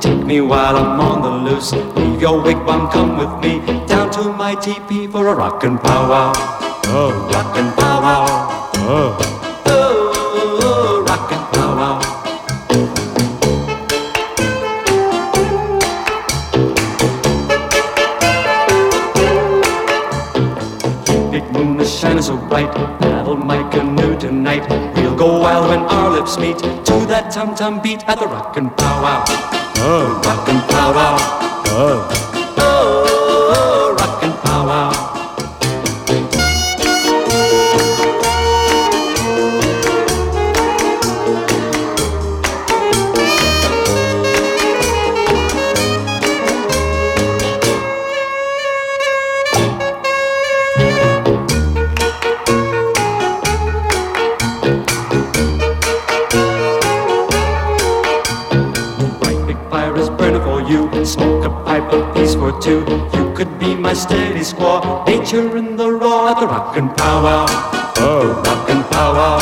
take me while I'm on the loose. Leave your wigwam, come with me down to my teepee for a rockin' powwow. Oh, rockin' powwow. Oh, oh rockin' powwow. Big moon is shining so bright, paddle my canoe go wild when our lips meet to that tum tum beat at the rock and rockin' powwow. Oh, rockin' powwow. Oh, oh, Nature in the raw at the rockin' powwow. Oh, rockin' powwow.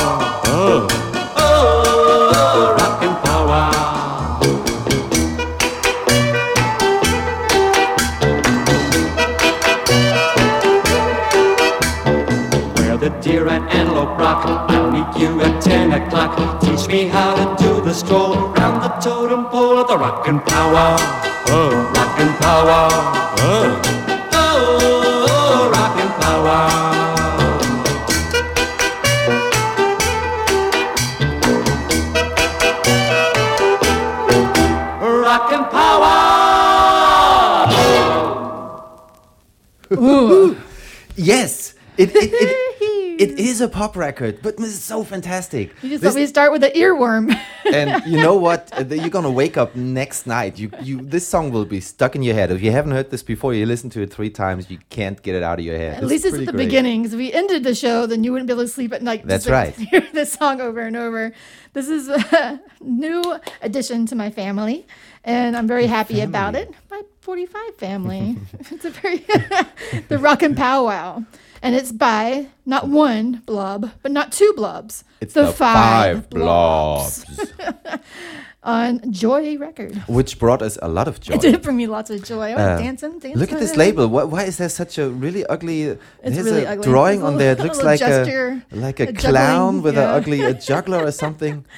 It, is a pop record, but it's so fantastic. You just This- let me start with the earworm. and you know what? Uh, You're gonna wake up next night. You, you, this song will be stuck in your head. If you haven't heard this before, you listen to it three times, you can't get it out of your head. At least it's at the great. beginning. Because if we ended the show, then you wouldn't be able to sleep at night. That's right. Hear this song over and over. This is a new addition to my family, and I'm very happy about it. My 45 family. it's a very the Rock and Powwow, and it's by not one blob, but not two blobs. It's the, five, blobs, on Joy Record. which brought us a lot of joy. It did bring me lots of joy. I Uh, dancing, dancing. Look at this label. Why, why is there such a really ugly? It's really a ugly. drawing on there. It looks like gesture, a like a, a clown juggling, with yeah. a ugly a juggler or something.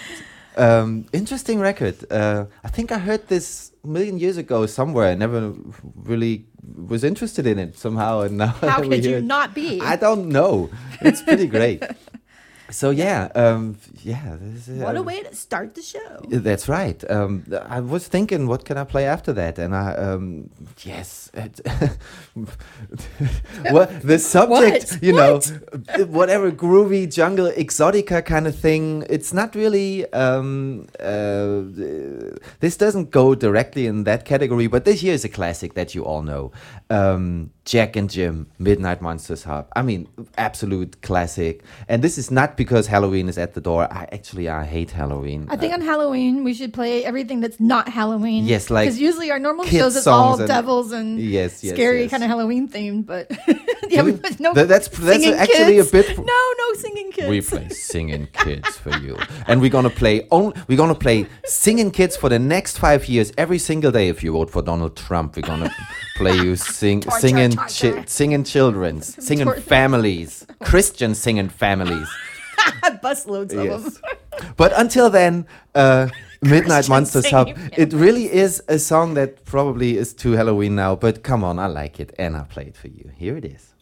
Um, interesting record. Uh, I think I heard this a million years ago somewhere. I never really was interested in it somehow, and now How could you it. not be? I don't know. It's pretty great. So yeah, um, yeah. This is, what a uh, way to start the show. that's right. Um, I was thinking, what can I play after that? And I, um, yes, well, the subject, What? you know, whatever groovy jungle exotica kind of thing. It's not really. Um, uh, this doesn't go directly in that category, but this here is a classic that you all know. Um, Jack and Jim, Midnight Monsters Hop. I mean, absolute classic. And this is not because Halloween is at the door. I actually I hate Halloween. I think uh, on Halloween we should play everything that's not Halloween. Yes, like because usually our normal shows it's all and- devils and Yes, yes, scary yes. kind of Halloween themed. But yeah, we, we? no, That- that's- that's singing actually a kids. bit- No, no singing kids. we play singing kids for you and we're gonna play on we're gonna play singing kids for the next five years every single day if you vote for donald trump we're gonna play you sing Torture, singing torture. chi- singing children's singing families christian singing families busloads of them. but until then uh midnight monsters hop. It really is a song that probably is too halloween now but come on i like it and i play it for you. Here it is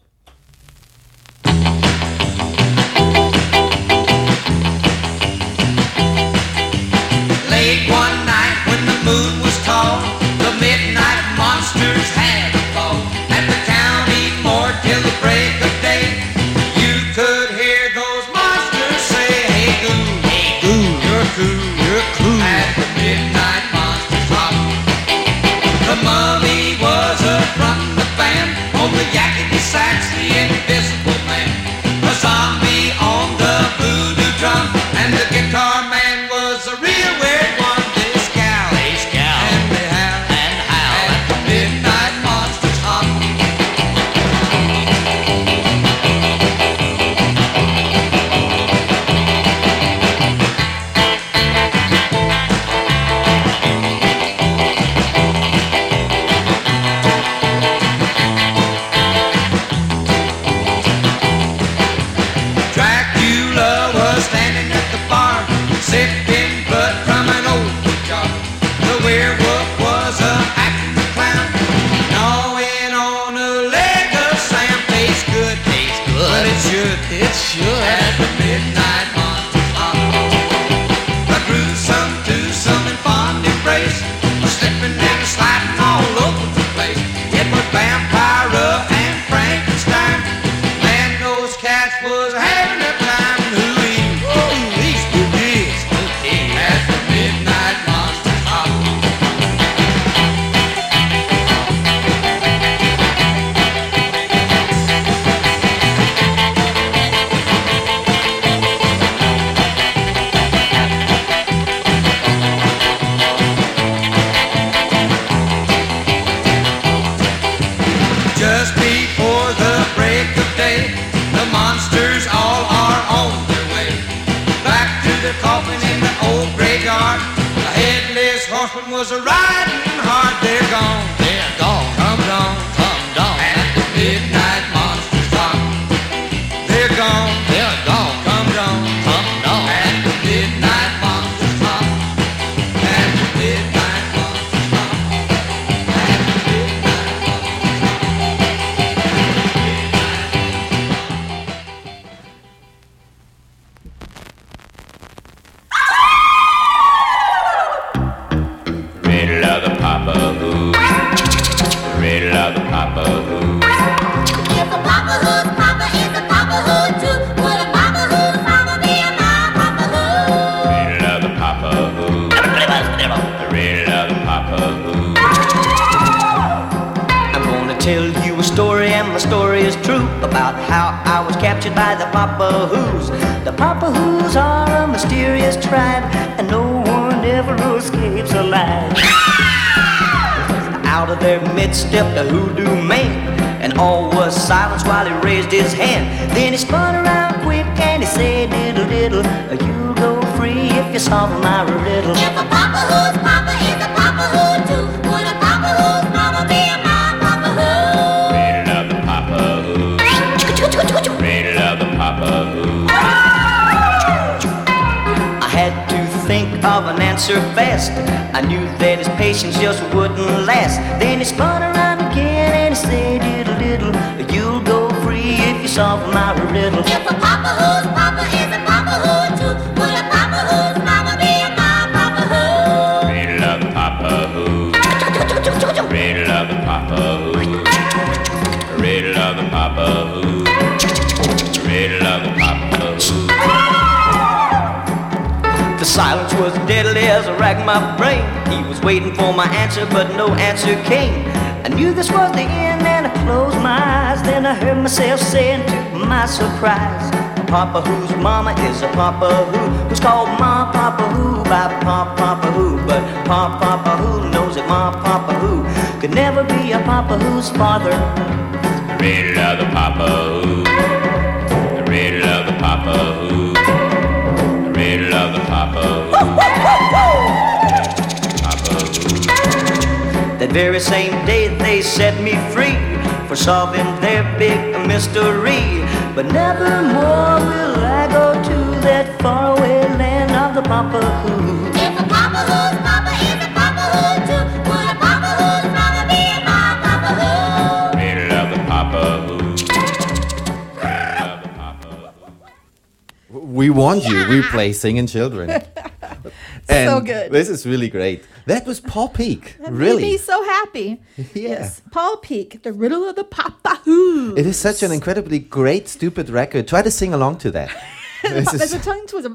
racked my brain. He was waiting for my answer, but no answer came. I knew this was the end and I closed my eyes. Then I heard myself saying to my surprise, Papa whose mama is a Papa who who's called Ma Papa Who by Pa Papa Who. But Pa Papa Who knows that Ma Papa Who could never be a Papa Who's father. The riddle of the Papa Who. The riddle of the Papa Who. That very same day they set me free for solving their big mystery. But never more will I go to that faraway land of the Papa Who. If a papa who's papa is a papa who too, would a papa who's mama be a my papa who? Riddle of the Papa Who. Riddle of the Papa Who. We want you. We play singing children. and So good. This is really great. That was Paul Peek. That really. made me so happy. Yeah. Yes. Paul Peek, The Riddle of the Papahoo. It is such an incredibly great, stupid record. Try to sing along to that. This There's a tongue twister.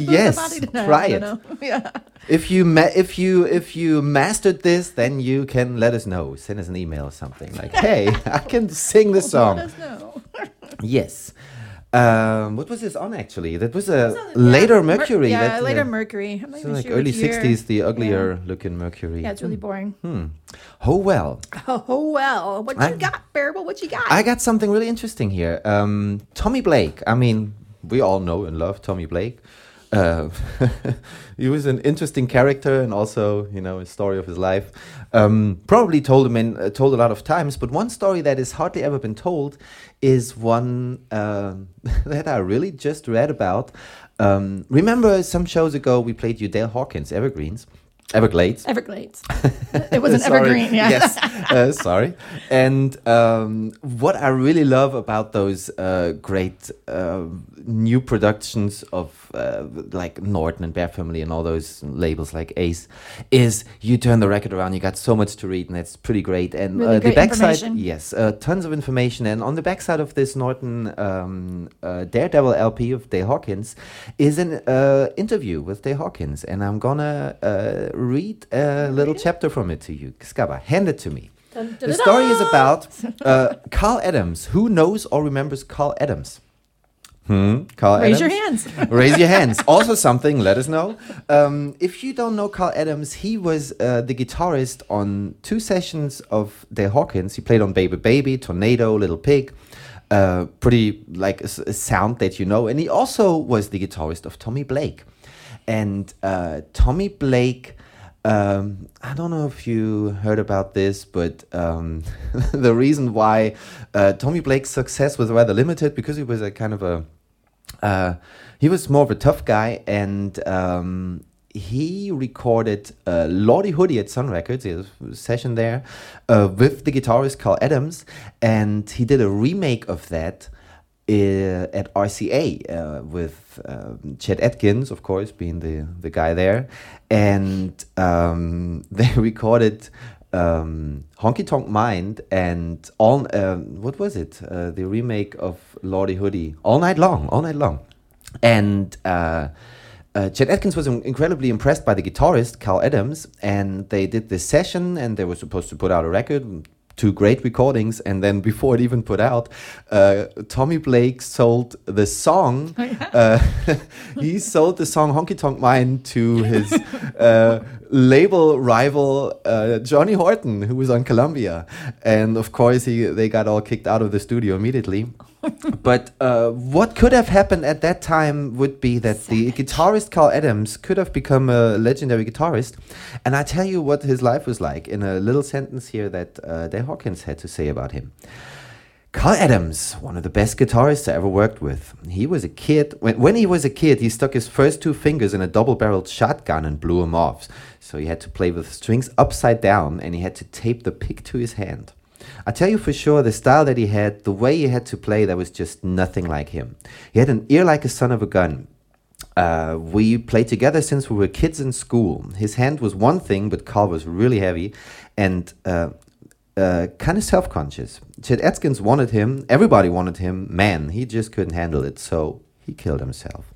Yes, try it. Yeah. if you if you if you mastered this, then you can let us know. Send us an email or something like, "Hey, I can sing Let song." us know. Yes. Um, what was this on actually? That was a Yeah, later Mer- Mercury. yeah, that, uh, later Mercury. I'm not So even like sure early '60s, the uglier looking Mercury. Yeah, it's really boring. Hmm. Oh well. Oh well, what I- you got, Bearable? What you got? I got something really interesting here. Um, Tommy Blake. I mean, we all know and love Tommy Blake. Uh, he was an interesting character and also, you know, a story of his life. Um, probably told him in, uh, told a lot of times, but one story that has hardly ever been told is one um, that I really just read about. Um, remember, some shows ago we played you Dale Hawkins Evergreens. Everglades. Everglades. it was an evergreen. Yeah. yes. Uh, sorry. And um, what I really love about those uh, great uh, new productions of uh, like Norton and Bear Family and all those labels like Ace is you turn the record around, you got so much to read, and that's pretty great. And Really uh, the great backside, yes, uh, tons of information. And on the backside of this Norton um, uh, Daredevil LP of Dale Hawkins is an uh, interview with Dale Hawkins, and I'm gonna uh, read a little chapter from it to you. Skaba, hand it to me. Dun, The story is about uh, Carl Adams. Who knows or remembers Carl Adams? Hmm, Carl Raise Adams? your hands. Raise your hands. Also, something, let us know. Um, if you don't know Carl Adams, he was uh, the guitarist on two sessions of Dale Hawkins. He played on Baby Baby, Tornado, Little Pig. Uh, pretty like a sound that you know. And he also was the guitarist of Tommy Blake. And uh, Tommy Blake. Um, I don't know if you heard about this, but um, the reason why uh, Tommy Blake's success was rather limited because he was a kind of a uh, he was more of a tough guy, and um, he recorded uh, Hoody at Sun Records. A session there uh, with the guitarist Carl Adams, and he did a remake of that at RCA uh, with um, Chet Atkins, of course, being the, the guy there. And um, they recorded um, Honky Tonk Mind and all, um, what was it? Uh, the remake of Lordy Hoody, All Night Long, All Night Long. And uh, uh, Chet Atkins was incredibly impressed by the guitarist, Carl Adams, and they did this session and they were supposed to put out a record. Two great recordings, and then before it even put out, uh, Tommy Blake sold the song. uh, he sold the song "Honky Tonk Mind" to his uh, label rival uh, Johnny Horton, who was on Columbia, and of course he they got all kicked out of the studio immediately. But uh, what could have happened at that time would be that the guitarist Carl Adams could have become a legendary guitarist. And I tell you what his life was like in a little sentence here that uh, Dale Hawkins had to say about him. Carl Adams, one of the best guitarists I ever worked with. He was a kid. When, when he was a kid, he stuck his first two fingers in a double barreled shotgun and blew them off. So he had to play with strings upside down and he had to tape the pick to his hand. I tell you for sure, the style that he had, the way he had to play, that was just nothing like him. He had an ear like a son of a gun. Uh, we played together since we were kids in school. His hand was one thing, but Carl was really heavy and uh, uh, kind of self conscious. Chet Atkins wanted him, everybody wanted him. Man, he just couldn't handle it, so he killed himself.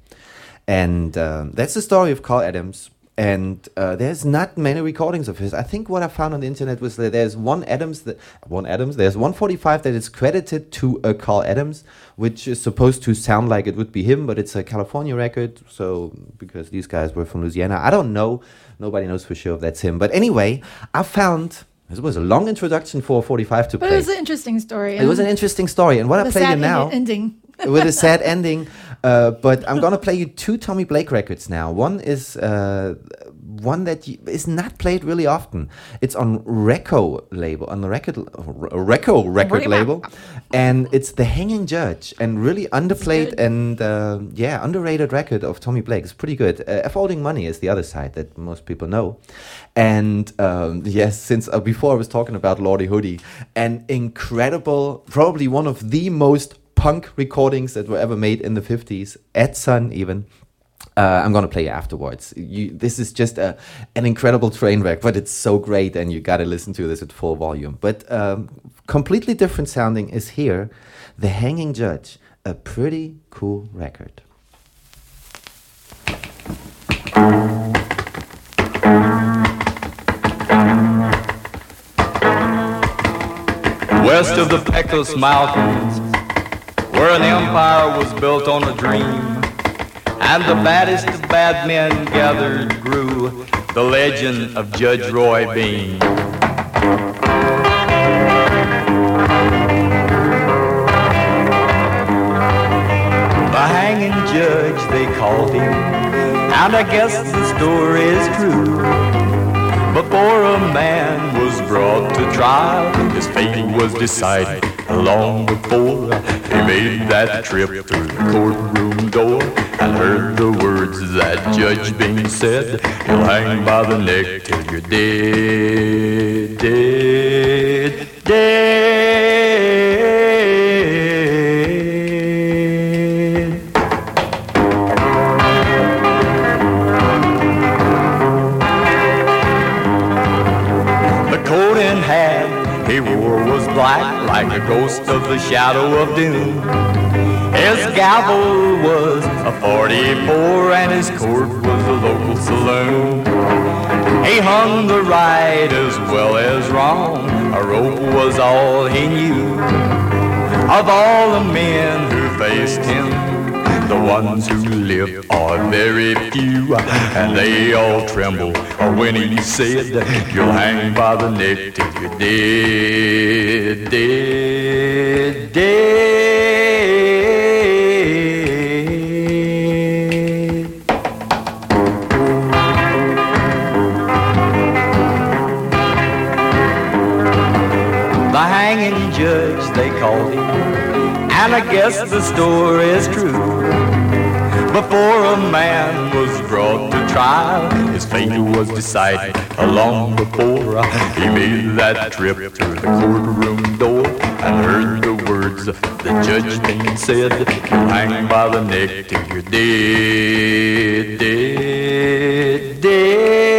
And um, that's the story of Carl Adams. And uh, there's not many recordings of his. I think what I found on the internet was that there's one Adams, that, one Adams. There's 145 that is credited to a Carl Adams, which is supposed to sound like it would be him, but it's a California record. So because these guys were from Louisiana, I don't know. Nobody knows for sure if that's him. But anyway, I found this was a long introduction for 45 to But play. it was an interesting story. It was an interesting story, and what I play you now ending. With a sad ending. Uh, but I'm gonna play you two Tommy Blake records now. One is uh, one that is not played really often. It's on Recco label, on the record Recco record label, and it's The Hanging Judge, and really underplayed and uh, yeah, underrated record of Tommy Blake. It's pretty good. Uh, Folding Money is the other side that most people know. And um, yes, since uh, before I was talking about Lordy Hoody, an incredible, probably one of the most punk recordings that were ever made in the 50s, at Sun even. Uh, I'm gonna play you afterwards. You, this is just a, an incredible train wreck, but it's so great, and you gotta listen to this at full volume. But um, completely different sounding is here, "The Hanging Judge," a pretty cool record. West of the Pecos Mountains, where an empire was built on a dream, and the baddest of bad men gathered grew the legend of Judge Roy Bean. The hanging judge, they called him, and I guess the story is true. Before a man was brought to trial, his fate was decided long before he made that trip through the courtroom door and heard the words that Judge Bean said. You'll hang by the neck till you're dead, dead, dead. Like a ghost of the shadow of doom. His gavel was a 44 and his court was a local saloon. He hung the right as well as wrong. A rope was all he knew. Of all the men who faced him, the ones who live are very few, and they all tremble when he said, You'll hang by the neck till you're dead, dead, dead. The hanging judge, they called him, and I guess the story is true. Before a man was brought to trial, his fate was decided long before he made that trip to the courtroom door and heard the words the judge King said, "You hang by the neck till you're dead, dead, dead."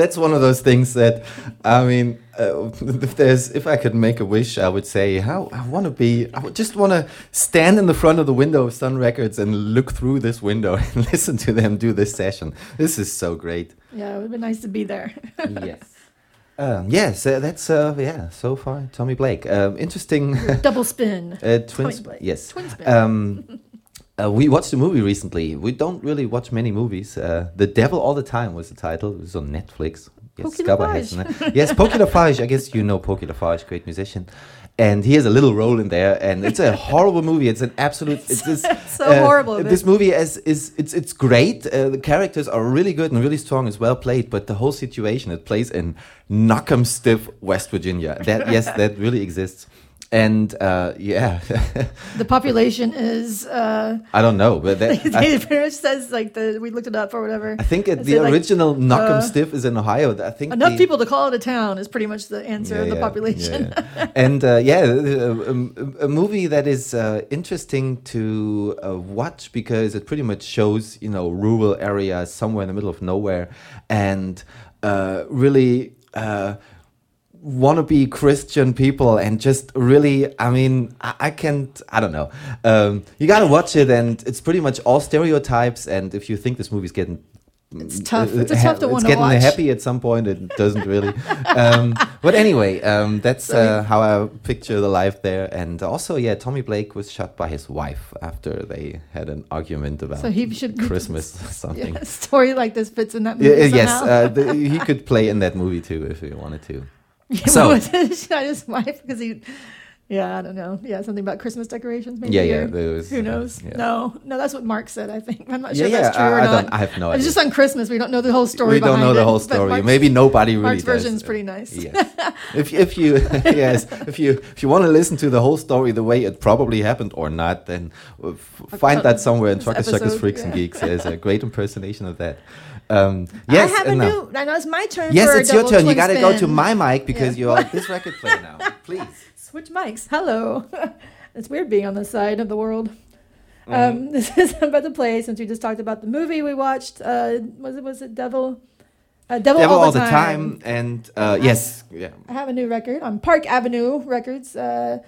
That's one of those things that, I mean, uh, if there's, if I could make a wish, I would say, how I want to be, I would just want to stand in the front of the window of Sun Records and look through this window and listen to them do this session. This is so great. Yeah, it would be nice to be there. yes. Um, yes, uh, that's uh, yeah. So far, Tommy Blake. Um, interesting. Double spin. Uh, twin Tommy Blake. yes. Twin spin. Um, uh, we watched a movie recently. We don't really watch many movies. Uh, the Devil All the Time was the title. It was on Netflix. Yes, Pokey Scarborough Lafarge. has, yes, Pokey Lafarge. I guess you know Pokey Lafarge, great musician. And he has a little role in there, and it's a horrible movie. It's an absolute. It's this, so horrible, but- This movie is is it's it's great. Uh, the characters are really good and really strong. It's well played, but the whole situation it plays in Knockemstiff, West Virginia. That yes, that really exists. And uh, yeah, The population is. Uh, I don't know, but that, I, it pretty much says like the we looked it up or whatever. I think it, the said, like, original Knockham uh, Stiff is in Ohio. I think Enough the- people to call it a town is pretty much the answer Yeah, of the yeah, population. yeah, and uh, yeah, a, a- a movie that is uh, interesting to uh, watch because it pretty much shows you know rural areas somewhere in the middle of nowhere, and uh, really. Uh, wannabe Christian people and just really, I mean, I, I can't, I don't know. Um, you gotta watch it, and it's pretty much all stereotypes. And if you think this movie's getting It's tough. It's a tough to it's getting watch. happy at some point. It doesn't really. um, but anyway, um, that's uh, how I picture the life there. And also, yeah, Tommy Blake was shot by his wife after they had an argument about So he should- Christmas or something. Yeah, a story like this fits in that Yeah, movie. yes, somehow. uh, the, he could play in that movie too if he wanted to. Yeah, so- what was it? Shot his wife because he. Yeah, I don't know. Yeah, something about Christmas decorations, maybe. Yeah, yeah, was, who uh, knows? yeah. No, no, that's what Mark said. I think I'm not Yeah, sure if yeah, that's true I- or I not. don't- I have no idea. It's just on Christmas. We don't know the whole story. we don't know the it, whole story. Maybe nobody really Mark's version is pretty nice. Yes. if if you yes if you if you want to listen to the whole story the way it probably happened or not, then uh, find that somewhere in Truckers, Chuckers, Freaks, and. Geeks. There's a great impersonation of that. Um, yes, I have a now- new. I know it's my turn. Yes, for a it's your turn. You got to go to my mic because Yeah. you're this record player now. Please. Switch mics. Hello. it's weird being on this side of the world. Mm-hmm. Um, this is I'm about to play since we just talked about the movie we watched. Uh, was it was it Devil? Uh, Devil, Devil all, the, time. and uh, yes, yeah. I have a new record on Park Avenue Records. Uh,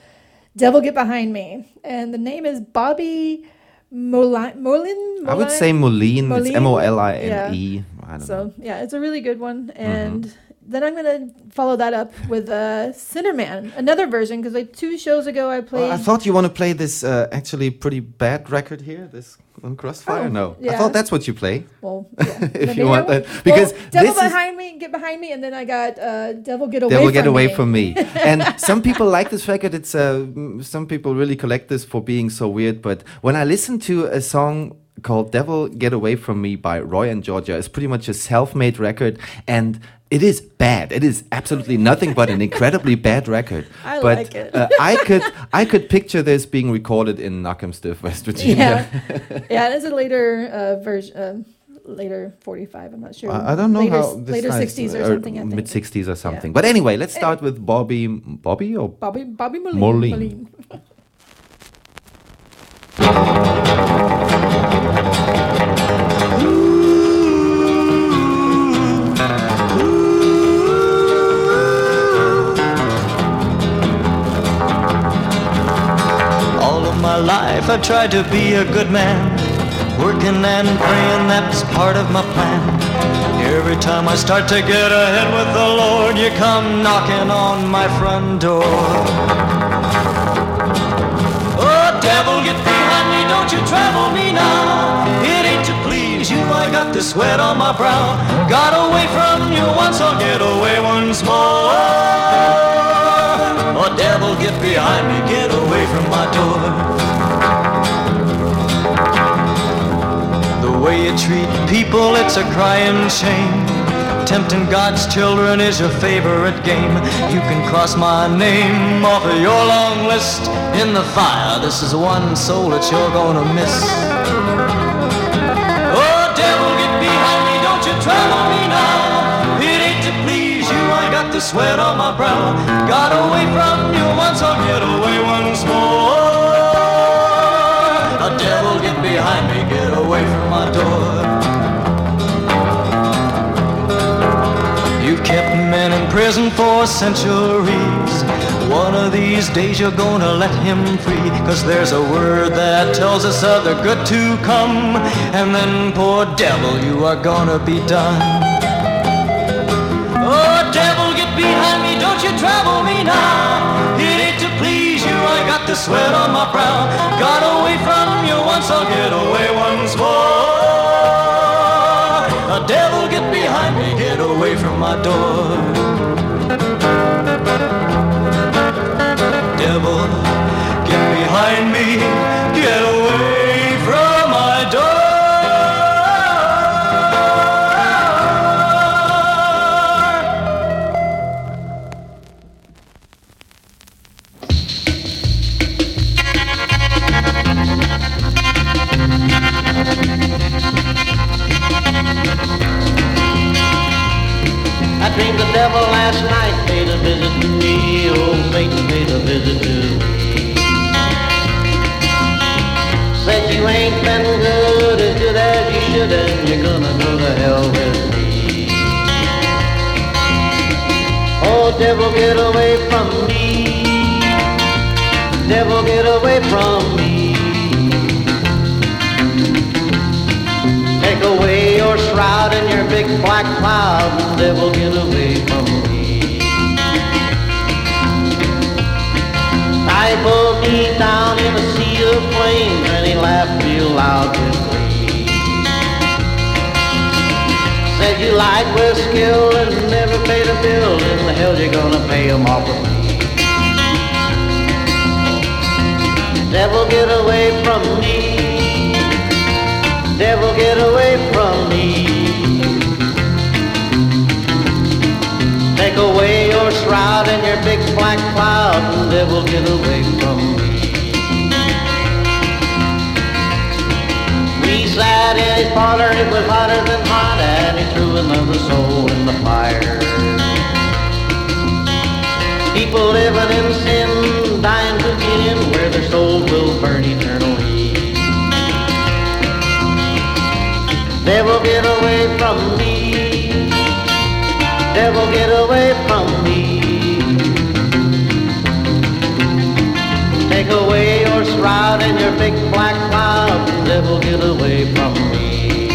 Devil Get Behind Me, and the name is Bobby Molin. Molin. I would say Moline. It's? M O L I N E. I don't know. So yeah, it's a really good one. Mm-hmm. Then I'm gonna follow that up with uh, Sinner Man, another version because like two shows ago I played. Well, I thought you want to play this uh, actually pretty bad record here. This on Crossfire. Oh, no, I thought that's what you play. well, yeah. If you want that, because well, Devil this is- behind me, get behind me, and then I got uh, Devil Get Away. From get away me. from me. and some people like this record. It's uh, some people really collect this for being so weird. But when I listen to a song called "Devil Get Away from Me" by Roy and Georgia, it's pretty much a self-made record, and it is bad. It is absolutely nothing but an incredibly bad record. I but like it. uh, I could I could picture this being recorded in Knockemstiff, West Virginia. Yeah, yeah. It's a later uh, version. Uh, later 45 i'm not sure I don't know later, how this later nice, 60s or uh, something i mid think 60s or something. But anyway, let's start with Bobby Bobby or bobby bobby Moline. Moline. Moline. my life I've tried to be a good man, working and praying that's part of my plan. Every time I start to get ahead with the Lord, you come knocking on my front door. Oh, devil, get behind me, don't you trouble me now. It ain't to please you, I got the sweat on my brow. Got away from you once, I'll get away once more. Oh, devil, get behind me, get away from my door. Way you treat people, it's a crying shame. Tempting God's children is your favorite game. You can cross my name off of your long list in the fire. This is one soul that you're gonna miss. Oh, devil, get behind me, don't you trouble me now. It ain't to please you, I got the sweat on my brow. Got away from you once, I'll get away prison for centuries. One of these days you're gonna let him free. Cause there's a word that tells us of the good to come. And then, poor devil, you are gonna be done. Oh, devil, get behind me, don't you trouble me now. It ain't to please you, I got the sweat on my brow. Got away from you once, I'll get away once more. A devil, get behind me, get away from my door. I dreamed the devil last night paid a visit to me. Old Satan paid a visit to you ain't been good, as good as you should, and you're gonna go to hell with me. Oh, devil, get away from me. Devil, get away from me. Take away your shroud and your big black cloud, devil, get away from me. I pulled me down in a sea of flames, laughed real loud with me. Said you lied with skill and never paid a bill, and the hell you're gonna pay 'em off with me. Devil, get away from me. Devil, get away from me. Take away your shroud and your big black cloud, and devil, get away from me. Sat in his parlor, it was hotter than hot, and he threw another soul in the fire. People living in sin, dying to get in where their souls will burn eternally. Devil, get away from me. Devil, get away from me.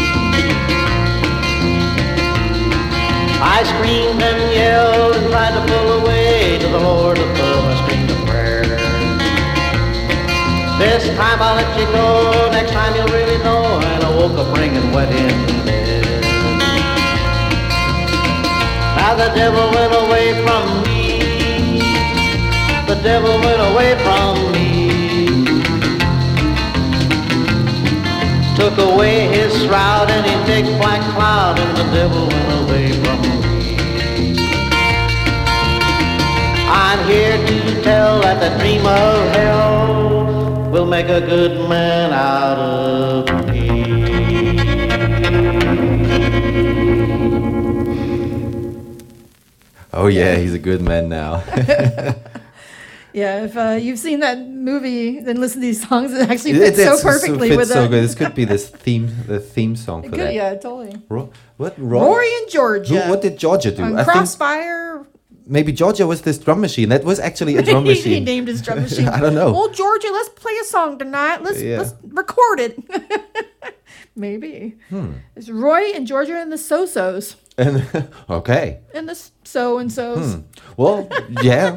I screamed and yelled and tried to pull away to the Lord above. I screamed a prayer. This time I'll let you go. Next time you'll really know. And I woke up wringing wet in bed. Now the devil went away from me. The devil went away from me. Took away his shroud and his big black cloud, and the devil went away from me. I'm here to tell that the dream of hell will make a good man out of me. Oh yeah, he's a good man now. Yeah, if uh, you've seen that movie, then listen to these songs. It actually It- fits it's- so perfectly fits with so good. This could be this theme, the theme song for Good, that. yeah, totally. Ro- what? Ro- Rory and Georgia. Who, what did Georgia do? Think Crossfire. maybe Georgia was this drum machine. That was actually a drum machine. he named his drum machine. I don't know. Well, Georgia, let's play a song tonight. Let's Yeah. let's record it. Maybe. Hmm. It's Roy and Georgia and the So-Sos. And okay. And the so and so's. Hmm. Well, yeah.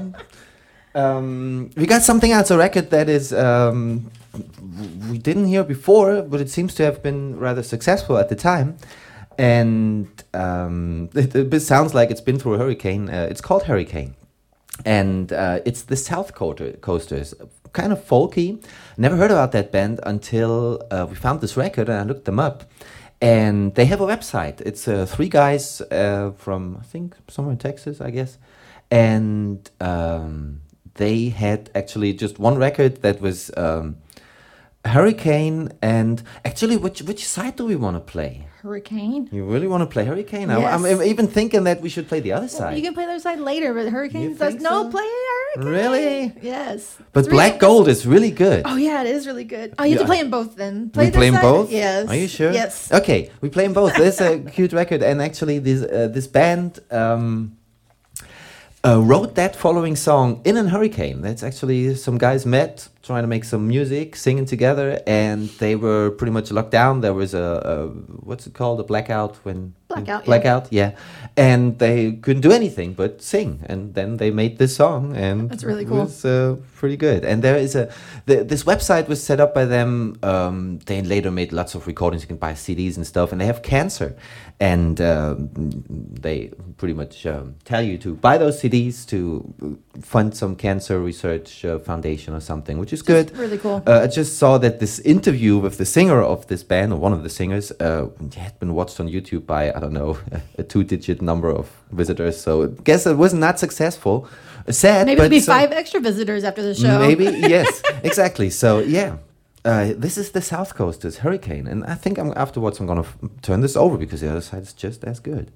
Um, we got something else, a record that is um, we didn't hear before, but it seems to have been rather successful at the time. And um, it, it sounds like it's been through a hurricane. Uh, it's called Hurricane. And uh, it's the South Coaster- Coasters, kind of folky. Never heard about that band until uh, we found this record and I looked them up. And they have a website. It's uh, three guys uh, from, I think, somewhere in Texas, I guess. And um, they had actually just one record that was um, Hurricane. And actually, which, which side do we want to play? Hurricane. You really want to play Hurricane? I, I'm even thinking that we should play the other Well, side. you can play the other side later, but Hurricane says no. so? Play Hurricane. Really? Yes. But It's really- Black Gold is really good. Oh yeah, it is really good. Oh, you have to play them both then. Play we play them both. Yes. Are you sure? Yes. Okay, we play them both. There's a cute record, and actually, this uh, this band um, uh, wrote that following song in a hurricane. That's actually some guys met trying to make some music, singing together, and they were pretty much locked down. There was a, a what's it called, a blackout when Blackout, yeah. Blackout, yeah. And they couldn't do anything but sing, and then they made this song, and That's really It cool. was uh, pretty good. And there is a the, this website was set up by them. Um, they later made lots of recordings. You can buy CDs and stuff, and they have cancer, and um, they pretty much um, tell you to buy those CDs to fund some cancer research uh, foundation or something, which is good. really cool. Uh, I just saw that this interview with the singer of this band, or one of the singers, uh, had been watched on YouTube by don't know a two-digit number of visitors. So I guess it was not that successful. Sad, Maybe but there'll be so- five extra visitors after the show. Maybe yes, exactly. So yeah. Uh, this is the South Coast, this hurricane, and I think I'm, afterwards I'm gonna turn this over because the other side is just as good.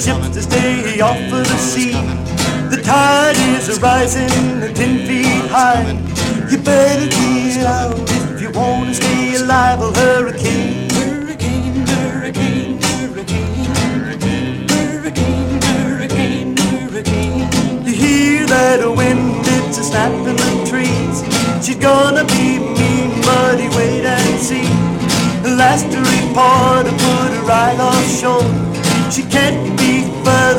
Ships to stay off of the sea. The tide is rising ten feet high. You better get out if you wanna stay alive. Well, hurricane, hurricane, hurricane, hurricane, hurricane, hurricane, hurricane. You hear that wind, it's a snapping the trees. She's gonna be mean, muddy, wait and see. Last report, put her right offshore. She can't be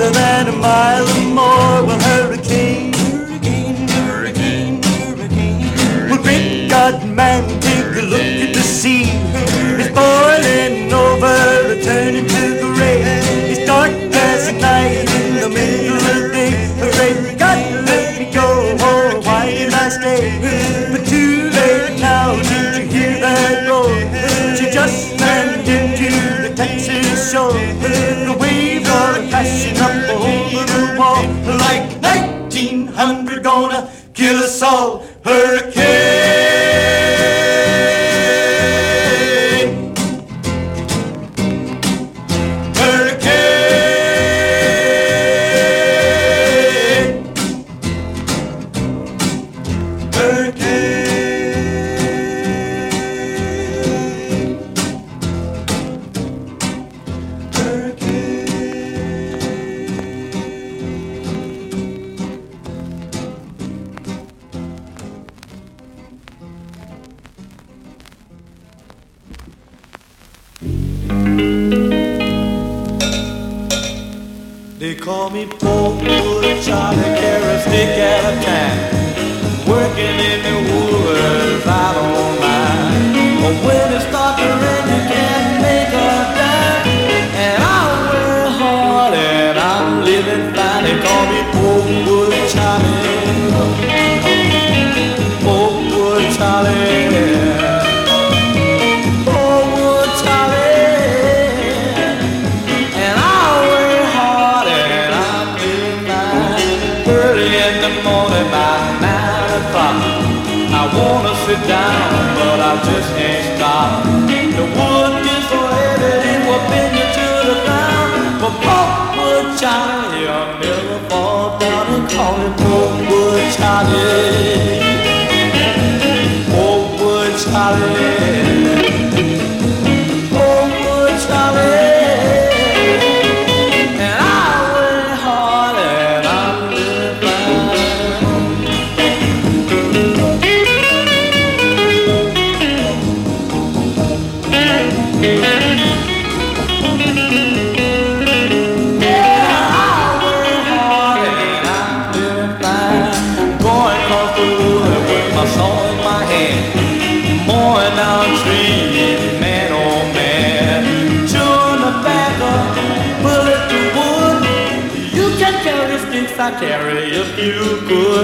further than a mile or more. Well, hurricane, Hurricane, hurricane, hurricane. well, great God, man, take a look at the sea. It's boiling over, turning to gray. It's dark as night like 1900 gonna kill us all. Hurricane. Working in the woods, don't mind. But when it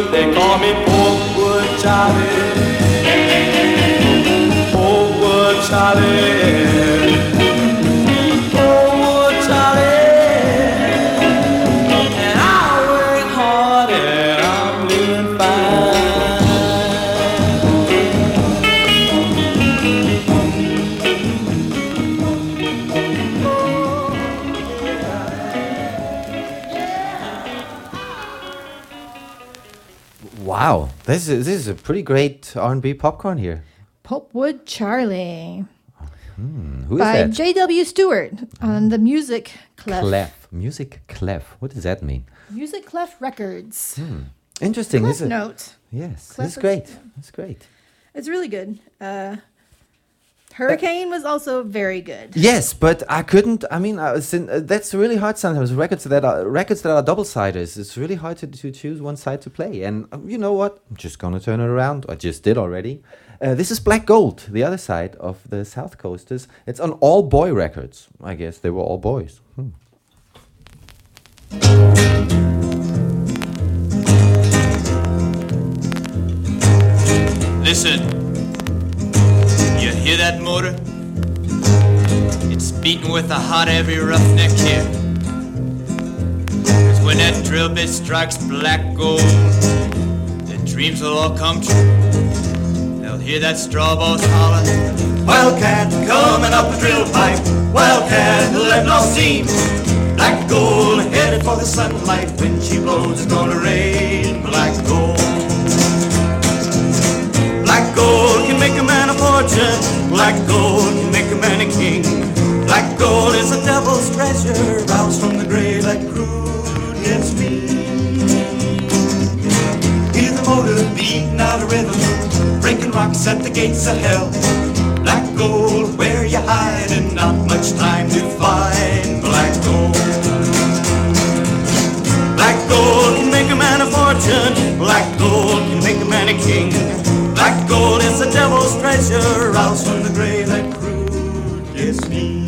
They call me Pulpwood Charlie. This is this is a pretty great R&B popcorn here. Pulpwood Charlie Who is by that? J.W. Stewart on the Music Clef. Clef. Music clef. What does that mean? Music Clef Records. Interesting. Cliff This is note. yes. Clef This is is- great. That's great. It's really good. Uh, Hurricane was also very good. Yes, but I couldn't. I mean, I was in, uh, that's really hard sometimes. Records that are records that are double siders. It's really hard to, to choose one side to play. And um, you know what? I'm just gonna turn it around. I just did already. Uh, this is Black Gold, the other side of the Southcoasters. It's on all boy records. I guess they were all boys. Hmm. Listen, you hear that motor? It's beating with a hot, heavy roughneck here. 'Cause when that drill bit strikes black gold, their dreams will all come true. They'll hear that straw boss holler. Wildcat coming up the drill pipe. Wildcat letting off steam. Black gold headed for the sunlight. When she blows, it's gonna rain black gold. Black gold can make a a fortune. Black gold can make a man a king. Black gold is the devil's treasure. Roused from the grave like crude gets me. Hear the motor beating out a rhythm, breaking rocks at the gates of hell. Black gold, where you hiding? Not much time to find black gold. Black gold can make a man a fortune. Black gold can make a man a king. Black gold is the devil's treasure, roused from the grave that crude gets me.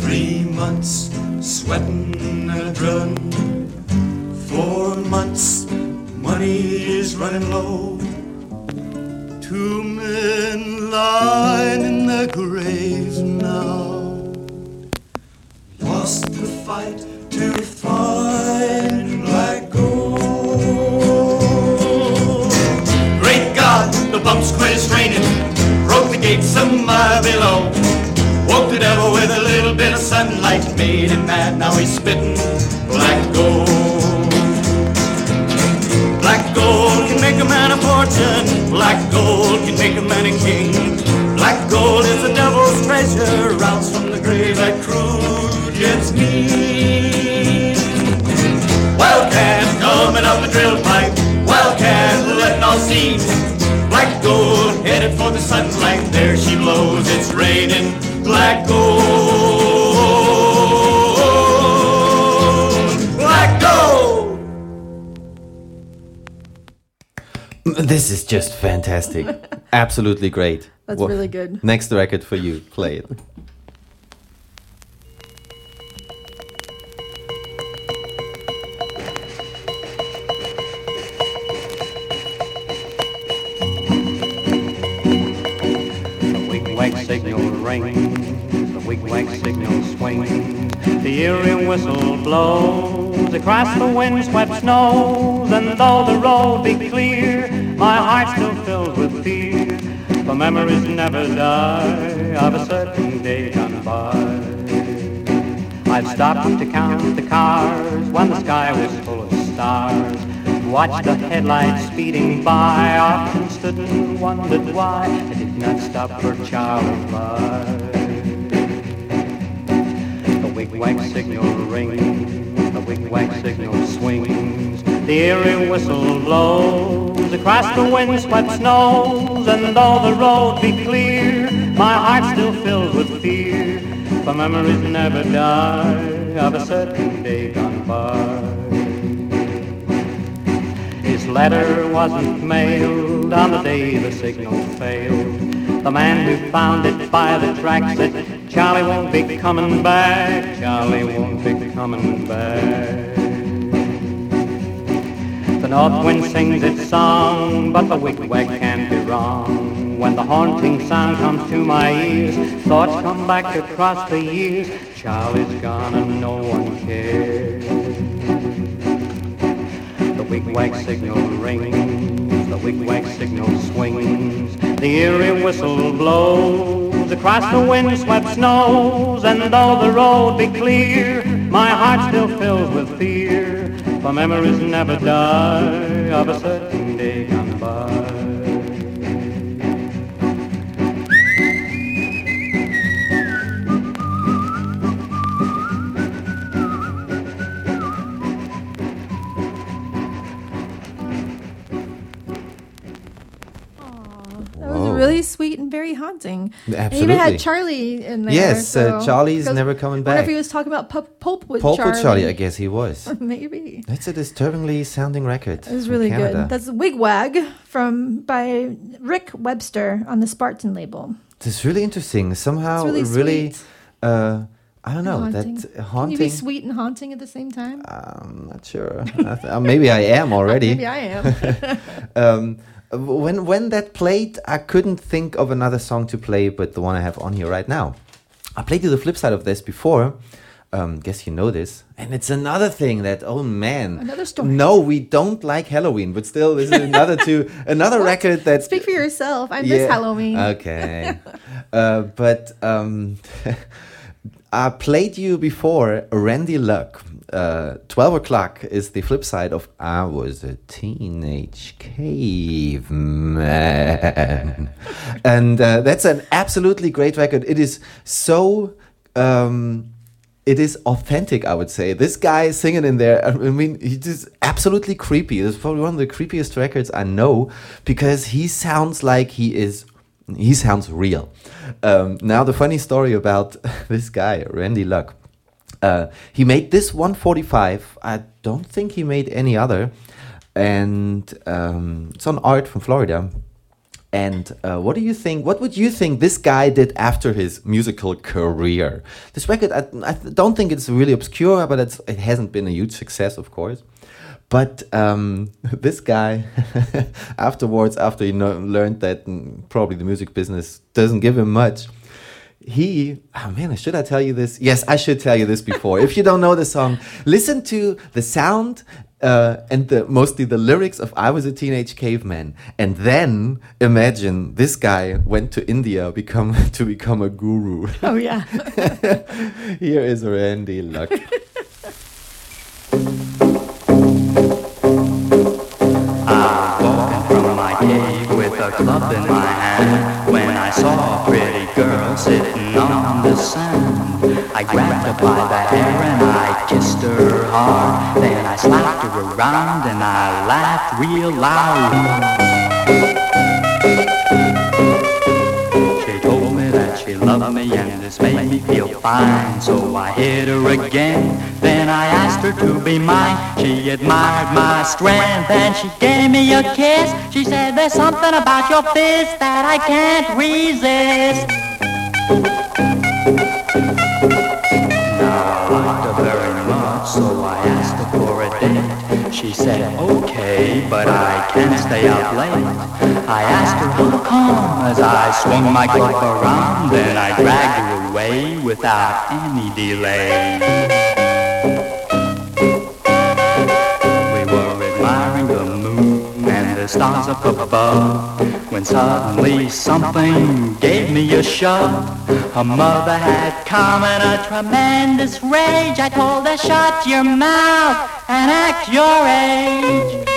Three months sweating and drilling. Four months money is running low. Drill pipe. Wildcat letting off steam. Black gold headed for the sunlight. There she blows. It's raining black gold. Black gold. This is just fantastic. Absolutely great. That's Wha- really good. Next record for you. Play it. The wig-wag signal swings, the eerie whistle blows across the wind-swept snows, and though the road be clear, my heart's still filled with fear. for memories never die of a certain day gone by. I'd stopped to count the cars when the sky was full of stars. Watched the headlights speeding by, often stood and wondered why. I did not stop for Charlie Bye. The wig-wag signal rings, the wig-wag signal swings, the eerie whistle blows. Across the wind-swept snows, and though the road be clear, my heart still fills with fear. For memories never die. Of a certain day gone by. His letter wasn't mailed on the day the signal failed. The man who found it by the tracks said, Charlie won't be coming back. Charlie won't be coming back. The north wind sings its song, but the wigwag can't be wrong. When the haunting sound comes to my ears, thoughts come back across the years. Charlie's gone and no one cares. The wigwag signal rings, the wigwag signal swings, the eerie whistle blows across the windswept snows, and though the road be clear, my heart still fills with fear, for memories never die of a certain day gone by. Sweet and very haunting. He even Absolutely. had Charlie in there. Yes, uh, Charlie's because never coming I wonder back. if he was talking about Pulp, Pulp with Pulp Charlie. with Charlie, I guess he was. Maybe. That's a disturbingly sounding record. It was really good. That's Wigwag from by Rick Webster on the Sparton label. It's really interesting. Somehow, really really, sweet. uh, I don't know haunting. that Can you be sweet and haunting at the same time? I'm not sure. I th- uh, maybe I am already. Maybe I am. um, when when that played, I couldn't think of another song to play, but the one I have on here right now. I played you the flip side of this before. Um, guess you know this, and it's another thing that oh man, Another story. No, we don't like Halloween, but still, this is another two, another record that Speak for yourself. I miss Yeah. Halloween. Okay. uh, but um, I played you before Randy Luck. Uh, 12 o'clock is the flip side of I was a teenage caveman. and uh, that's an absolutely great record. It is so. Um, it is authentic, I would say. This guy singing in there. I mean, he's just absolutely creepy. It's probably one of the creepiest records I know because he sounds like he is. He sounds real. Um, now, the funny story about this guy, Randy Luck. Uh, he made this 145. I don't think he made any other. And um, it's on art from Florida. And uh, what do you think? What would you think this guy did after his musical career? This record, I, I don't think it's really obscure, but it's, it hasn't been a huge success, of course. But um, this guy, afterwards, after he learned that mm, probably the music business doesn't give him much, he oh man should i tell you this? Yes i should tell you this before. If you don't know the song listen to the sound uh, and the mostly the lyrics of i was a teenage caveman. And then imagine this guy went to india become to become a guru. Oh yeah. here is randy luck. Walking from my cave with a club in my hand I grabbed her by the hair and I kissed her hard. Then I slapped her around and I laughed real loud. She told me that she loved me and this made me feel fine. So I hit her again. Then I asked her to be mine. She admired my strength and she gave me a kiss. She said, There's something about your fist that I can't resist. I liked her very much, so I asked her for a date. She said, okay, but I can't stay out late. I asked her how come as I swung my club around, then I dragged her away without any delay. We were admiring the moon and the stars up above when suddenly something gave me a shove. Her mother had come in a tremendous rage. I told her, shut your mouth and act your age.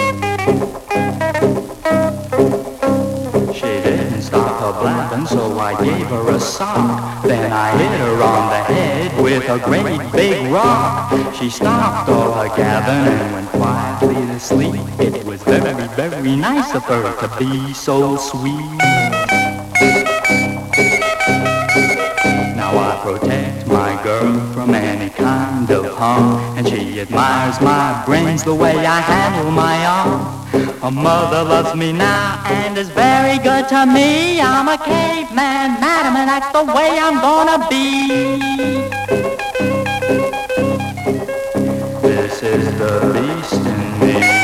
Blabbing, so I gave her a sock. Then I hit her on the head with a great big rock. She stopped all her gabbing and went quietly to sleep. It was very, very nice of her to be so sweet. Now I protect my girl from any kind of harm, and she admires my brains the way I handle my arm. A mother loves me now and is very good to me. I'm a caveman, madam, and that's the way I'm gonna be. This is the beast in me.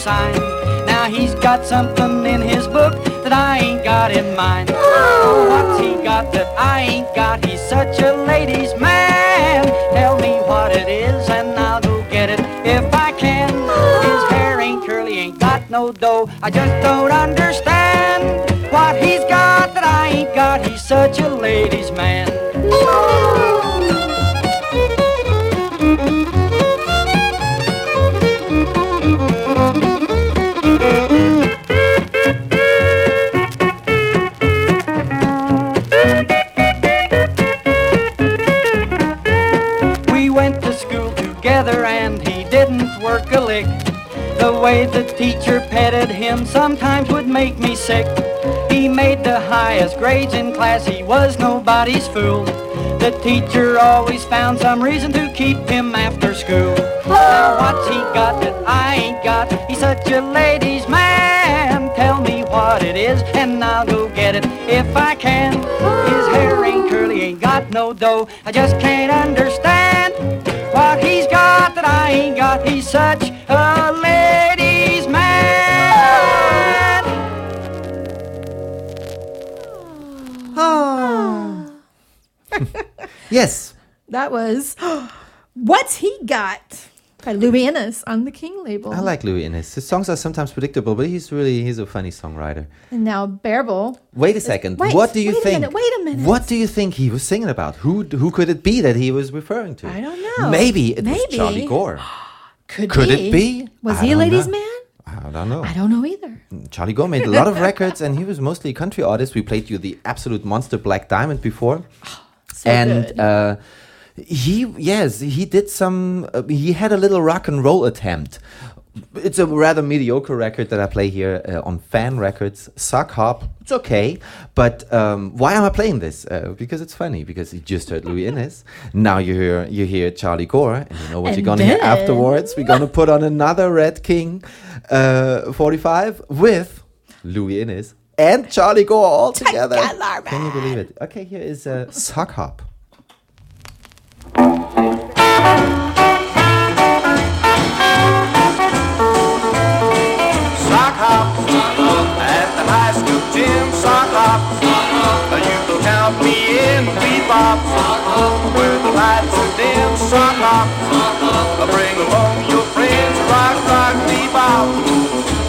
Sign. Now he's got something in his book that I ain't got in mine. Oh, what's he got that I ain't got? He's such a ladies' man. Tell me what it is and I'll go get it if I can. His oh. hair ain't curly, ain't got no dough. I just don't understand sometimes would make me sick. He made the highest grades in class, he was nobody's fool. The teacher always found some reason to keep him after school. Now what's he got that I ain't got? He's such a ladies' man. Tell me what it is and I'll go get it if I can. His hair ain't curly, ain't got no dough. I just can't understand what he's got that I ain't got. He's such yes. That was What's He Got by Louis Innis on the King label. I like Louis Innis. His songs are sometimes predictable, but he's really he's a funny songwriter. And now Bearable. Wait a second. Wait, what do you wait a think? minute, wait a minute. What do you think he was singing about? Who who could it be that he was referring to? I don't know. Maybe it was Charlie Gore. Could, Could be. it be? Was I he a ladies' know. man? I don't know. I don't know either. Mm, Charlie Gore made a lot of records, and he was mostly a country artist. We played you the absolute monster Black Diamond before, So and uh, he yes he did some. Uh, he had a little rock and roll attempt. It's a rather mediocre record that I play here uh, on Fan Records. Sock Hop, it's okay, but um, why am I playing this? Uh, because it's funny. Because you just heard Louis Innis. Now you hear you hear Charlie Gore, and you know what And you're gonna hear afterwards. We're gonna put on another Red King uh, 45 with Louis Innis and Charlie Gore all together. Can you believe it? Okay, here is uh, Sock Hop. Sock hop at the high school gym. Sock hop, you can count me in. Bebop, where the lights are dim. Sock hop, bring along your friends. Rock, rock, bebop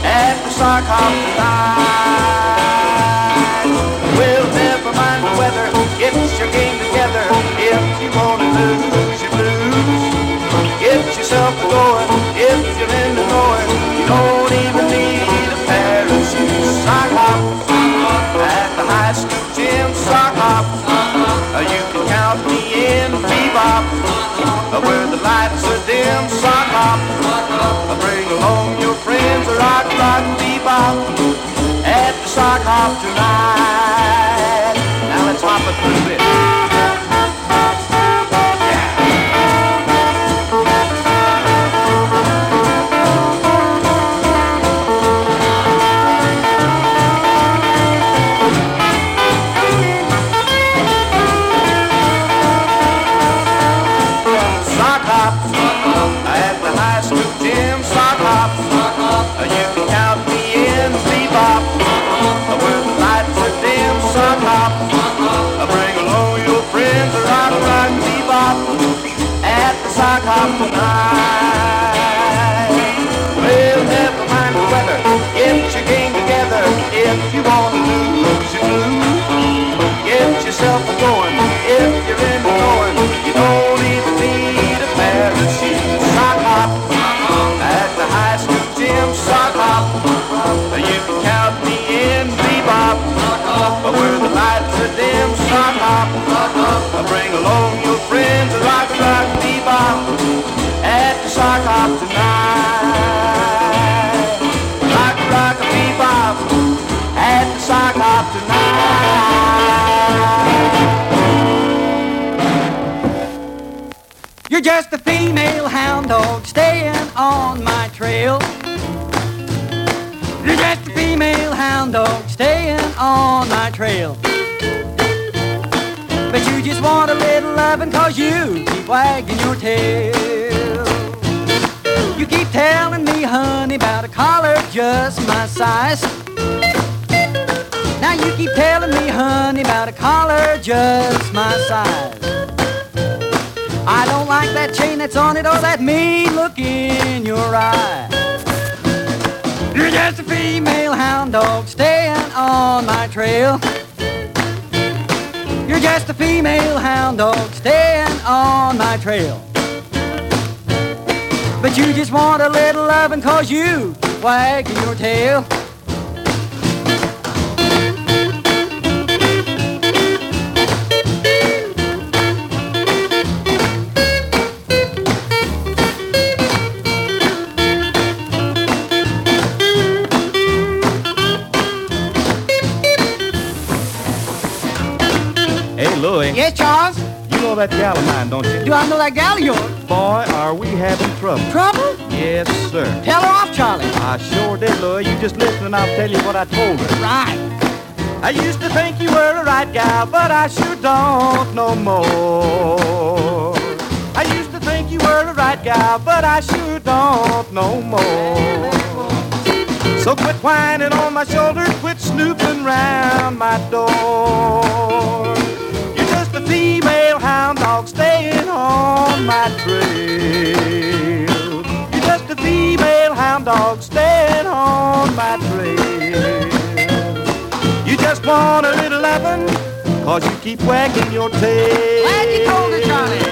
at the sock hop tonight. Your game together. If you wanna lose your blues, get yourself going. If you're into going, you don't even need a pair of shoes. Sock hop at the high school gym. Sock hop, you can count me in. Bebop, where the lights are dim. Sock hop, bring along your friends. Rock, rock, bebop at the sock hop tonight. Now let's hop it through it. Tonight. Rock, rock, bebop. At the sock hop tonight. You're just a female hound dog staying on my trail. You're just a female hound dog staying on my trail. But you just want a little loving cause you keep wagging your tail. Keep telling me, honey, about a collar just my size. Now you keep telling me, honey, about a collar just my size. I don't like that chain that's on it or that mean look in your eye. You're just a female hound dog staying on my trail. You're just a female hound dog staying on my trail. But you just want a little loving cause you wagging your tail. Hey, Louie. Yes, Charles? You know that gal of mine, don't you? Do I know that gal of yours? Boy, are we having trouble. Trouble? Yes, sir. Tell her off, Charlie. I sure did, Louie. You just listen and I'll tell you what I told her. Right. I used to think you were a right gal, but I sure don't no more. I used to think you were a right gal, but I sure don't no more. So quit whining on my shoulder, quit snooping round my door. Dog staying on my trail. You're just a female hound dog staying on my trail. You just want a little loving, cause you keep wagging your tail. Glad you told her,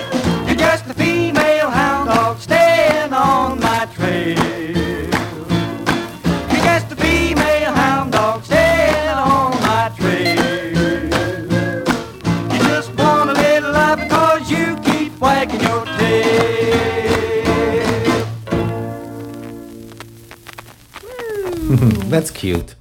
That's cute.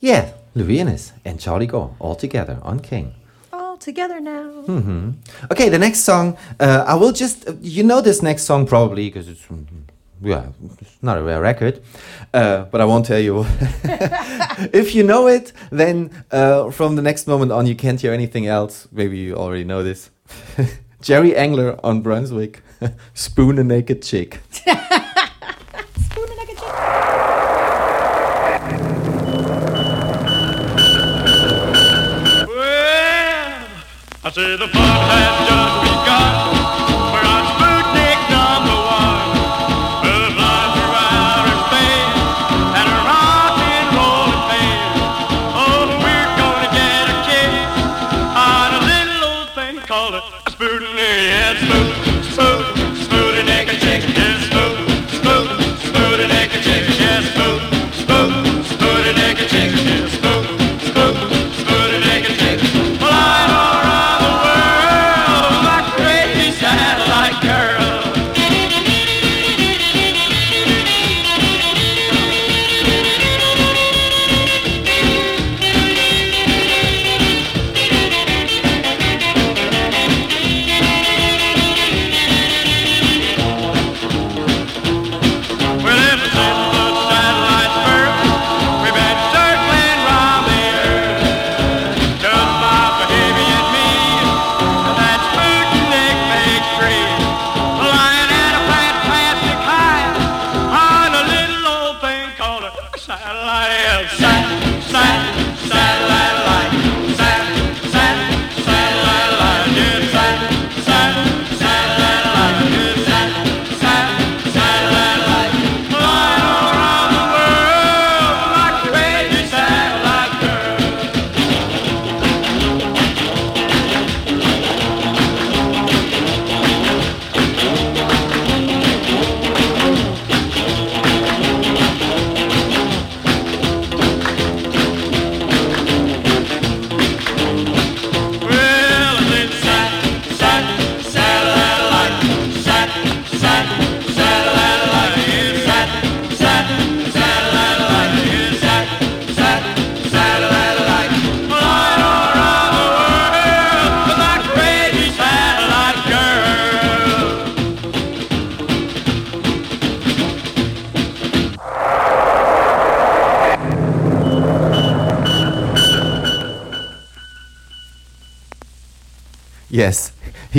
Yeah, Louis and Charlie Gore all together on King. All together now. hmm Okay, the next song. Uh, I will just. uh, You know this next song probably because it's. mm, Yeah, it's not a rare record, uh, but I won't tell you. if you know it, then uh, from the next moment on, you can't hear anything else. Maybe you already know this. Jerry Engler on Brunswick, Spoon a Naked Chick. I say the fun has just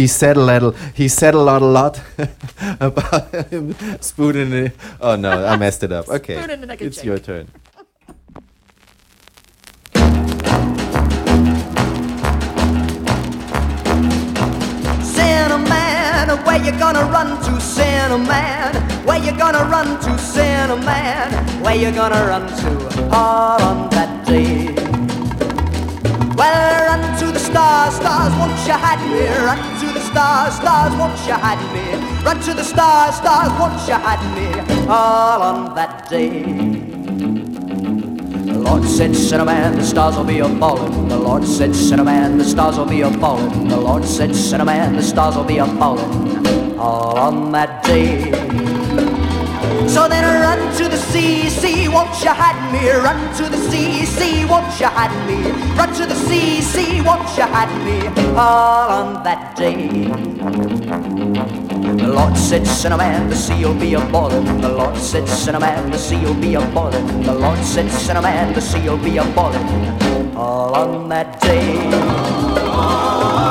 he said a little. He said a lot, a lot about him spooning it. Oh no, I messed it up. Okay, it, I it's check. your turn. Sinner man, where you gonna run to, sinner man? Where you gonna run to, sinner man? Where you gonna run to all on that day? Well, run to the stars, stars, won't you hide me? Run to the stars, stars, won't you hide me? Run to the stars, stars, won't you hide me? All on that day. The Lord said, man, the stars will be a ballin'. The Lord said, man, the stars will be a ballin'. The Lord said, man, the stars will be a ballin'. All on that day. So then run to the sea, sea, won't you hide me? Run to the sea, sea, won't you hide me? Run to the sea, sea, won't you hide me? All on that day. The Lord said, man, the sea will be a boiling. The Lord said, man, the sea will be a boiling. The Lord said, man, the sea will be a boiling. All on that day.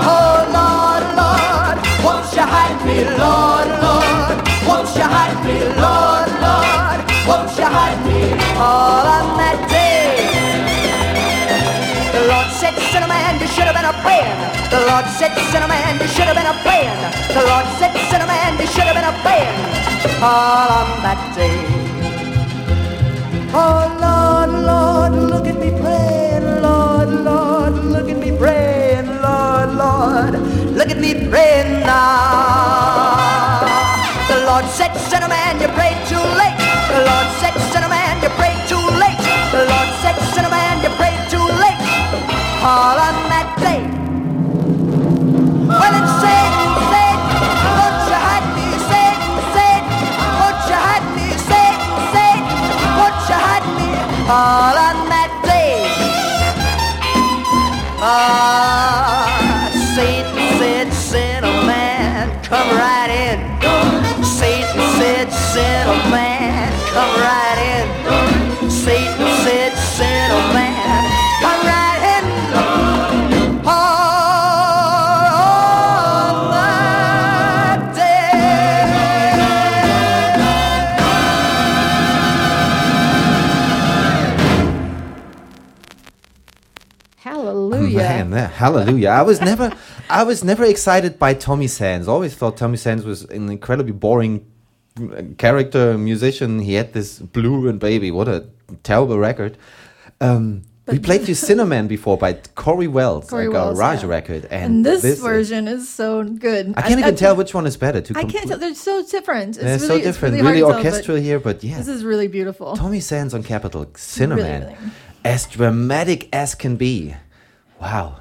Oh Lord, Lord, won't you hide me, Lord, Lord? Won't you hide me, Lord, Won't you hide me all on that day? The Lord said, Son of man, you should have been a praying. The Lord said, Son of man, you should have been a praying. The Lord said, Son of man, you should have been a praying. All on that day. Oh Lord, Lord, look at me praying, Lord, Lord, look at me praying, Lord, Lord, look at me praying now. The Lord said, Son of man, you. The Lord said, man, you too late. Lord said, man, you too late. All on that day. Well, it's Satan, won't you me, won't you me, won't you me all on that day? Ah, Man, yeah, hallelujah! I was never, I was never excited by Tommy Sands. Always thought Tommy Sands was an incredibly boring character musician. He had this Blue and Baby. What a terrible record. Um, we played you Sinner Man before by Corey Wells, Corey a Wells, garage yeah. record, and, And this, is- version is so good. I can't even tell which one is better. To I can't tell. They're so different. It's They're really, so different, really, really to tell, orchestral here, but yeah. This is really beautiful. Tommy Sands on Capitol, Sinner Man, really. as dramatic as can be. Wow.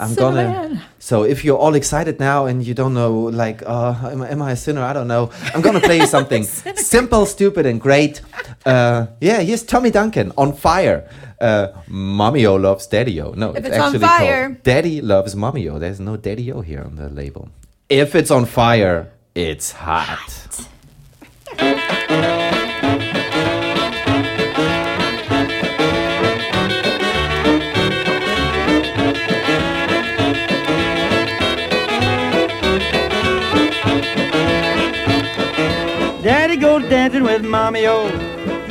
I'm Cinnamon. gonna. So if you're all excited now and you don't know, like, uh, am, am I a sinner? I don't know. I'm gonna play you something simple, stupid, and great. Uh, yeah, here's Tommy Duncan on fire. Uh, Mommy-O loves Daddy-O. No, If it's, it's on actually fire. called Daddy loves Mommy-O. There's no Daddy-O here on the label. If it's on fire, it's hot. Daddy goes dancing with Mommy O.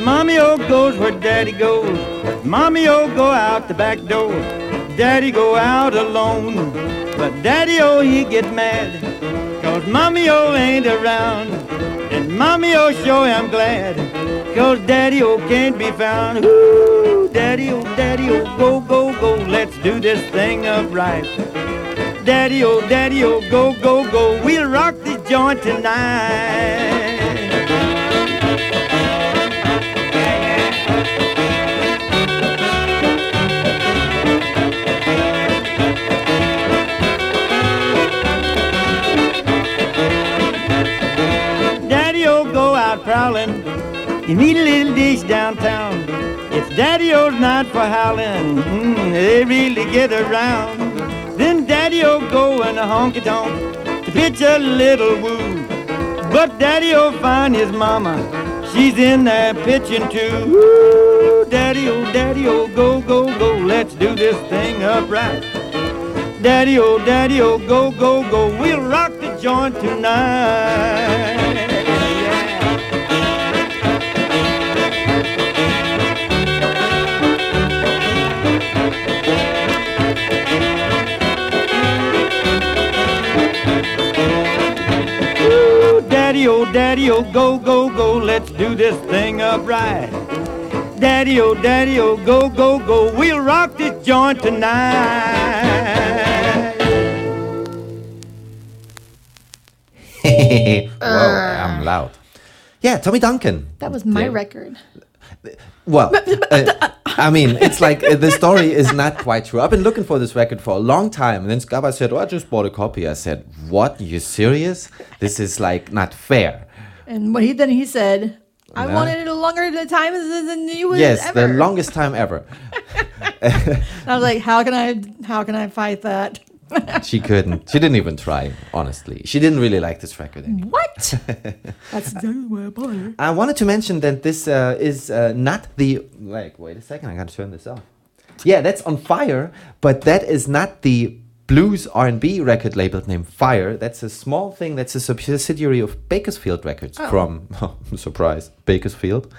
Mommy O goes where Daddy goes. Mommy O go out the back door. Daddy go out alone. But Daddy O he get mad. Cause Mommy O ain't around. And Mommy O sure I'm glad. Cause Daddy O can't be found. Ooh, Daddy O, Daddy O, go, go, go. Let's do this thing up right. Daddy O, Daddy O, go, go, go. We'll rock this joint tonight. Go. You meet a little dish downtown. It's Daddy-O's night for howling. Mm, they really get around. Then Daddy-O go in a honky-tonk to pitch a little woo. But Daddy-O find his mama. She's in there pitching too. Woo, Daddy-O, Daddy-O, go, go, go. Let's do this thing up right. Daddy, oh, daddy, oh, go, go, go. We'll rock the joint tonight. Ooh, Daddy, oh, daddy, oh, go, go, go. Let's do this thing upright. Daddy, oh, daddy, oh, go, go, go. We'll rock this joint tonight. Whoa, I'm loud. Yeah, Tommy Duncan. That was my Yeah. record. Well, uh, I mean, it's like uh, the story is not quite true. I've been looking for this record for a long time, and then Scabba said, "Oh, I just bought a copy." I said, "What? You serious? This is like not fair." And what he then he said, I No. wanted it a longer time than you would yes, ever. the longest time ever. I was like, how can I how can I fight that? She couldn't. She didn't even try. Honestly, she didn't really like this record. What? That's exactly why I bought it. I wanted to mention that this uh, is uh, not the like. Wait a second, I gotta turn this off. Yeah, that's on fire, but that is not the blues R and B record label named Fire. That's a small thing. That's a subsidiary of Bakersfield Records Oh. from surprise Bakersfield,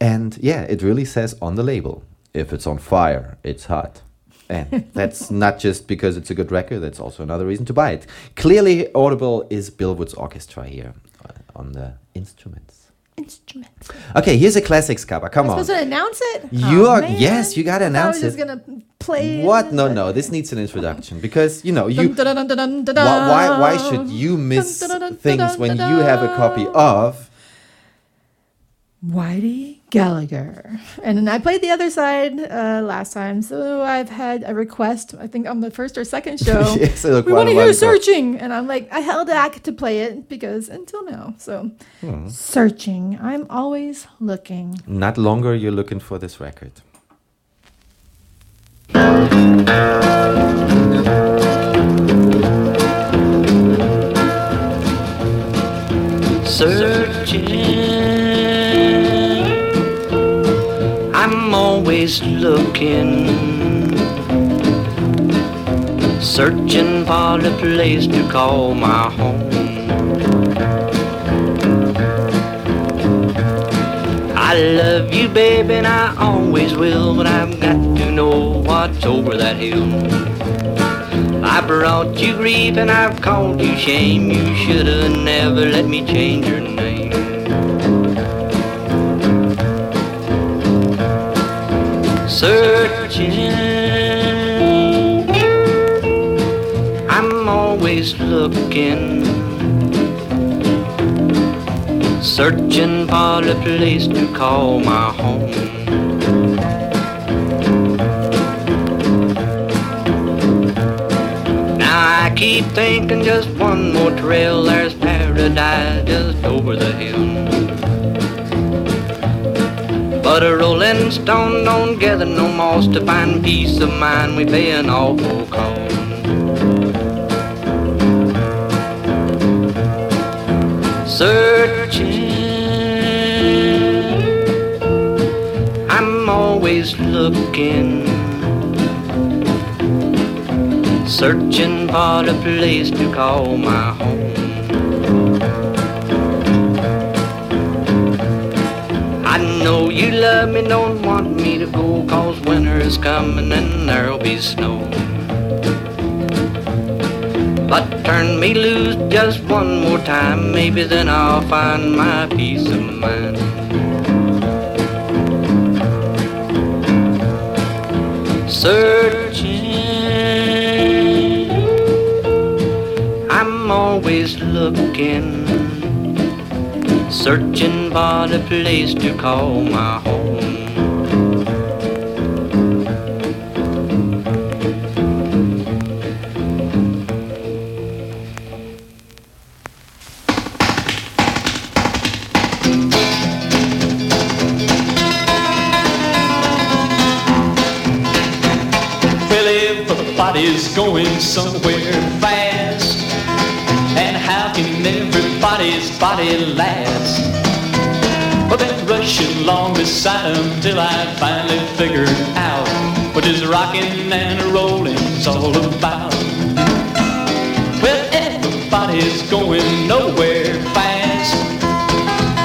and yeah, it really says on the label, if it's on fire, it's hot. And that's not just because it's a good record, that's also another reason to buy it. Clearly audible is Bill Woods' orchestra here uh, on the instruments. Instruments. Okay, here's a classics cover. Come Am on. supposed to announce it? You Oh, are man. yes, you gotta thought I announce was just gonna play. What? No, no. This needs an introduction because you know you. Dun, dun, dun, Why, why, should you miss things when you have a copy of? Whitey Gallagher. And then I played the other side uh, last time, so I've had a request. I think on the first or second show. Yes, look, we want to hear searching, and I'm like, I held back to play it because until now. So Hmm. searching, I'm always looking. Not longer. You're looking for this record. Searching for the place to call my home. I love you, baby, and I always will, but I've got to know what's over that hill. I brought you grief and I've caused you shame. You should have never let me change your name. Searching, I'm always looking, searching for a place to call my home. Now I keep thinking just one more trail, there's paradise just over the hill. But a rolling stone don't gather no moss to find peace of mind. We pay an awful cost. Searching, I'm always looking, searching for a place to call my home. Me, don't want me to go, cause winter is coming and there'll be snow. But turn me loose just one more time, maybe then I'll find my peace of mind. Searching, I'm always looking, searching for the place to call my going somewhere fast. And how can everybody's body last? Well, been rushing along beside them till I finally figured out what this rocking and rolling is all about. Well, everybody's going nowhere fast.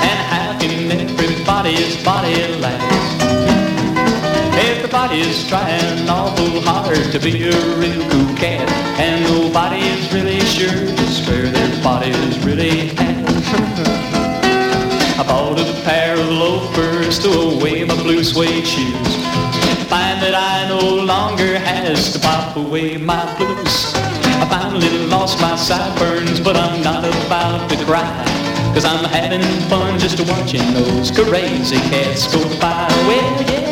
And how can everybody's body last? Everybody's trying awful hard to be a real cool cat, and nobody's really sure just where their body's really at. I bought a pair of loafers to away my blue suede shoes. Find that I no longer has to pop away my blues. I finally lost my sideburns, but I'm not about to cry. Cause I'm having fun just watching those crazy cats go by. Well, yeah,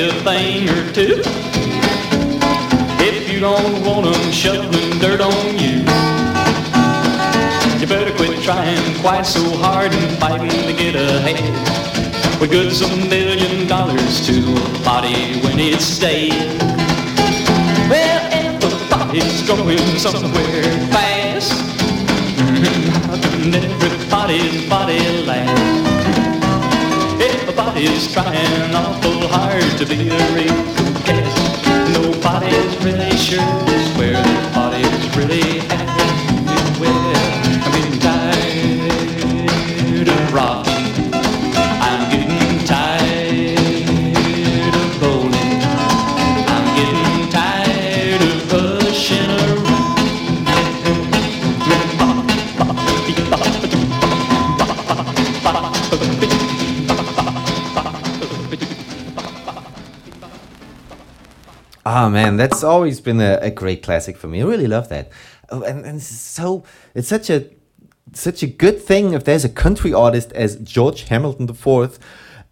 a thing or two. If you don't want 'em shoveling dirt on you, you better quit trying quite so hard and fighting to get ahead. What good's a million dollars to a body when it's dead? Well, everybody's going somewhere fast. How can everybody's body last? Everybody's trying awful hard to be a real cat. Nobody's really sure Ah man, that's always been a, a great classic for me. I really love that, oh, and, and so it's such a such a good thing if there's a country artist as George Hamilton IV,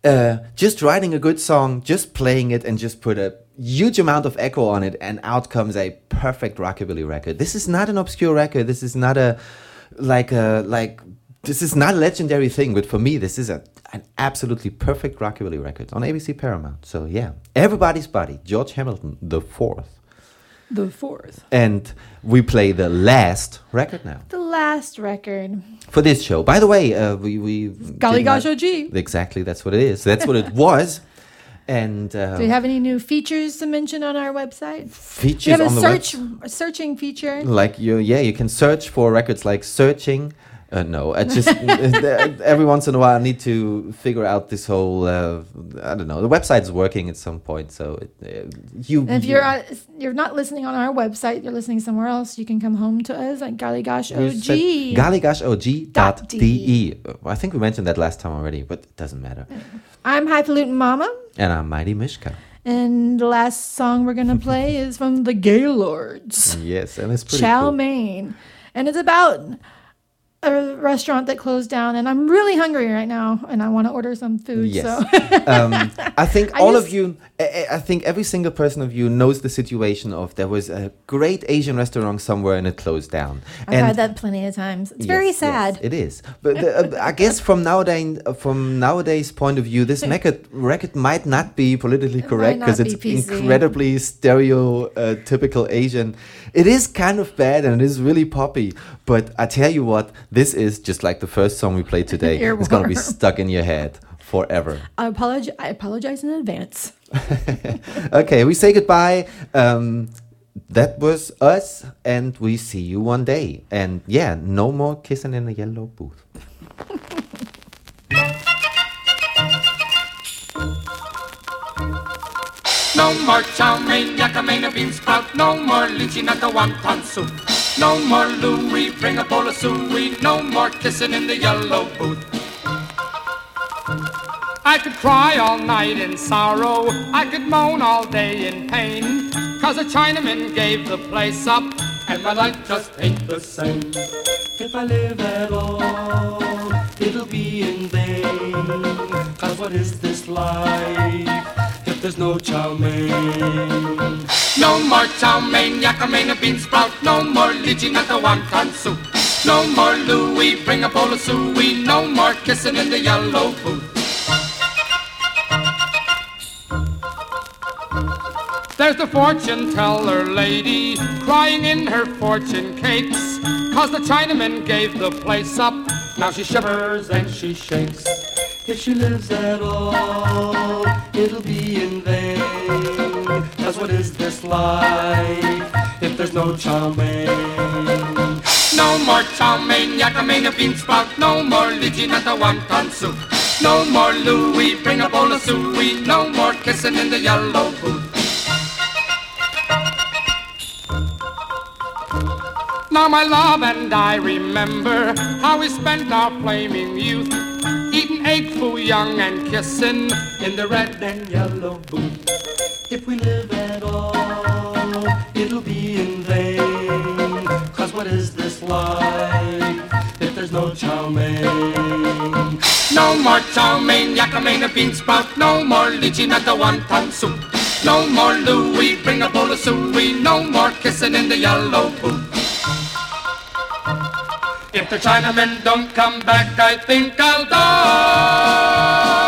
uh, just writing a good song, just playing it, and just put a huge amount of echo on it, and out comes a perfect rockabilly record. This is not an obscure record. This is not a like a like this is not a legendary thing, but for me, this is a an absolutely perfect rockabilly record on ABC Paramount. So yeah, everybody's body, George Hamilton the fourth, The fourth. and we play the last record now The last record. for this show. By the way, uh, we we Golly gosh, OG. Exactly, that's what it is. That's what it was. And uh, Do you have any new features to mention on our website? Features we have a on the search a searching feature. like you, yeah, you can search for records like searching. Uh, no, I just every once in a while I need to figure out this whole. Uh, I don't know. The website's working at some point, so it, uh, you. And if you're uh, you're not listening on our website, you're listening somewhere else, you can come home to us at Golly Gosh you OG. said gollygoshohgee.de. I think we mentioned that last time already, but it doesn't matter. I'm Highfalutin Mama, And I'm Mighty Mishka. and the last song we're gonna play is from the Gaylords, Yes, and it's pretty Chow cool. Mein, and it's about a restaurant that closed down. And I'm really hungry right now, and I want to order some food. Yes. So um, I think I all of you, I, think every single person of you knows the situation of there was a great Asian restaurant somewhere and it closed down. I've had that plenty of times. It's very Yes, yes, sad. it is. But the, uh, I guess from nowadays, uh, from nowadays point of view, this record, record might not be politically correct because it's be incredibly stereotypical uh, Asian. It is kind of bad and it is really poppy. But I tell you what, this is just like the first song we played today. it's gonna be stuck in your head forever. I apologize. I apologize in advance. okay, we say goodbye. Um, that was us, and we see you one day. And yeah, no more kissing in the yellow booth. No more chow mein, yakka mein, a bean sprout. No more lychee nut, a wonton soup. No more Louis, bring a bowl of suey. No more kissing in the yellow booth. I could cry all night in sorrow. I could moan all day in pain. Cause a Chinaman gave the place up. And my life just ain't the same. If I live at all, it'll be in vain. Cause what is this life if there's no chow mein? No more chow mein, yakka mein, a bean sprout. No more lychee nut, a wonton soup. No more Louis, bring a bowl of suey. No more kissing in the yellow booth. There's the fortune teller lady crying in her fortune cakes. Cause the Chinaman gave the place up. Now she shivers and she shakes. If she lives at all, it'll be in vain. Cause what is this life if there's no chow mein? No more chow mein, yakka mein, a bean sprout. No more lychee, not a wonton soup. No more Louis, bring a bowl of suey. No more kissing in the yellow booth. Now my love and I remember how we spent our flaming youth Eating egg foo young and kissing in the red and yellow booth. If we live at all, it'll be in vain. Cause what is this life if there's no chow mein? No more chow mein, yakka bean sprout. No more lychee, not a wonton soup. No more Louis, bring a bowl of suey No more kissing in the yellow booth if the Chinamen don't come back, I think I'll die.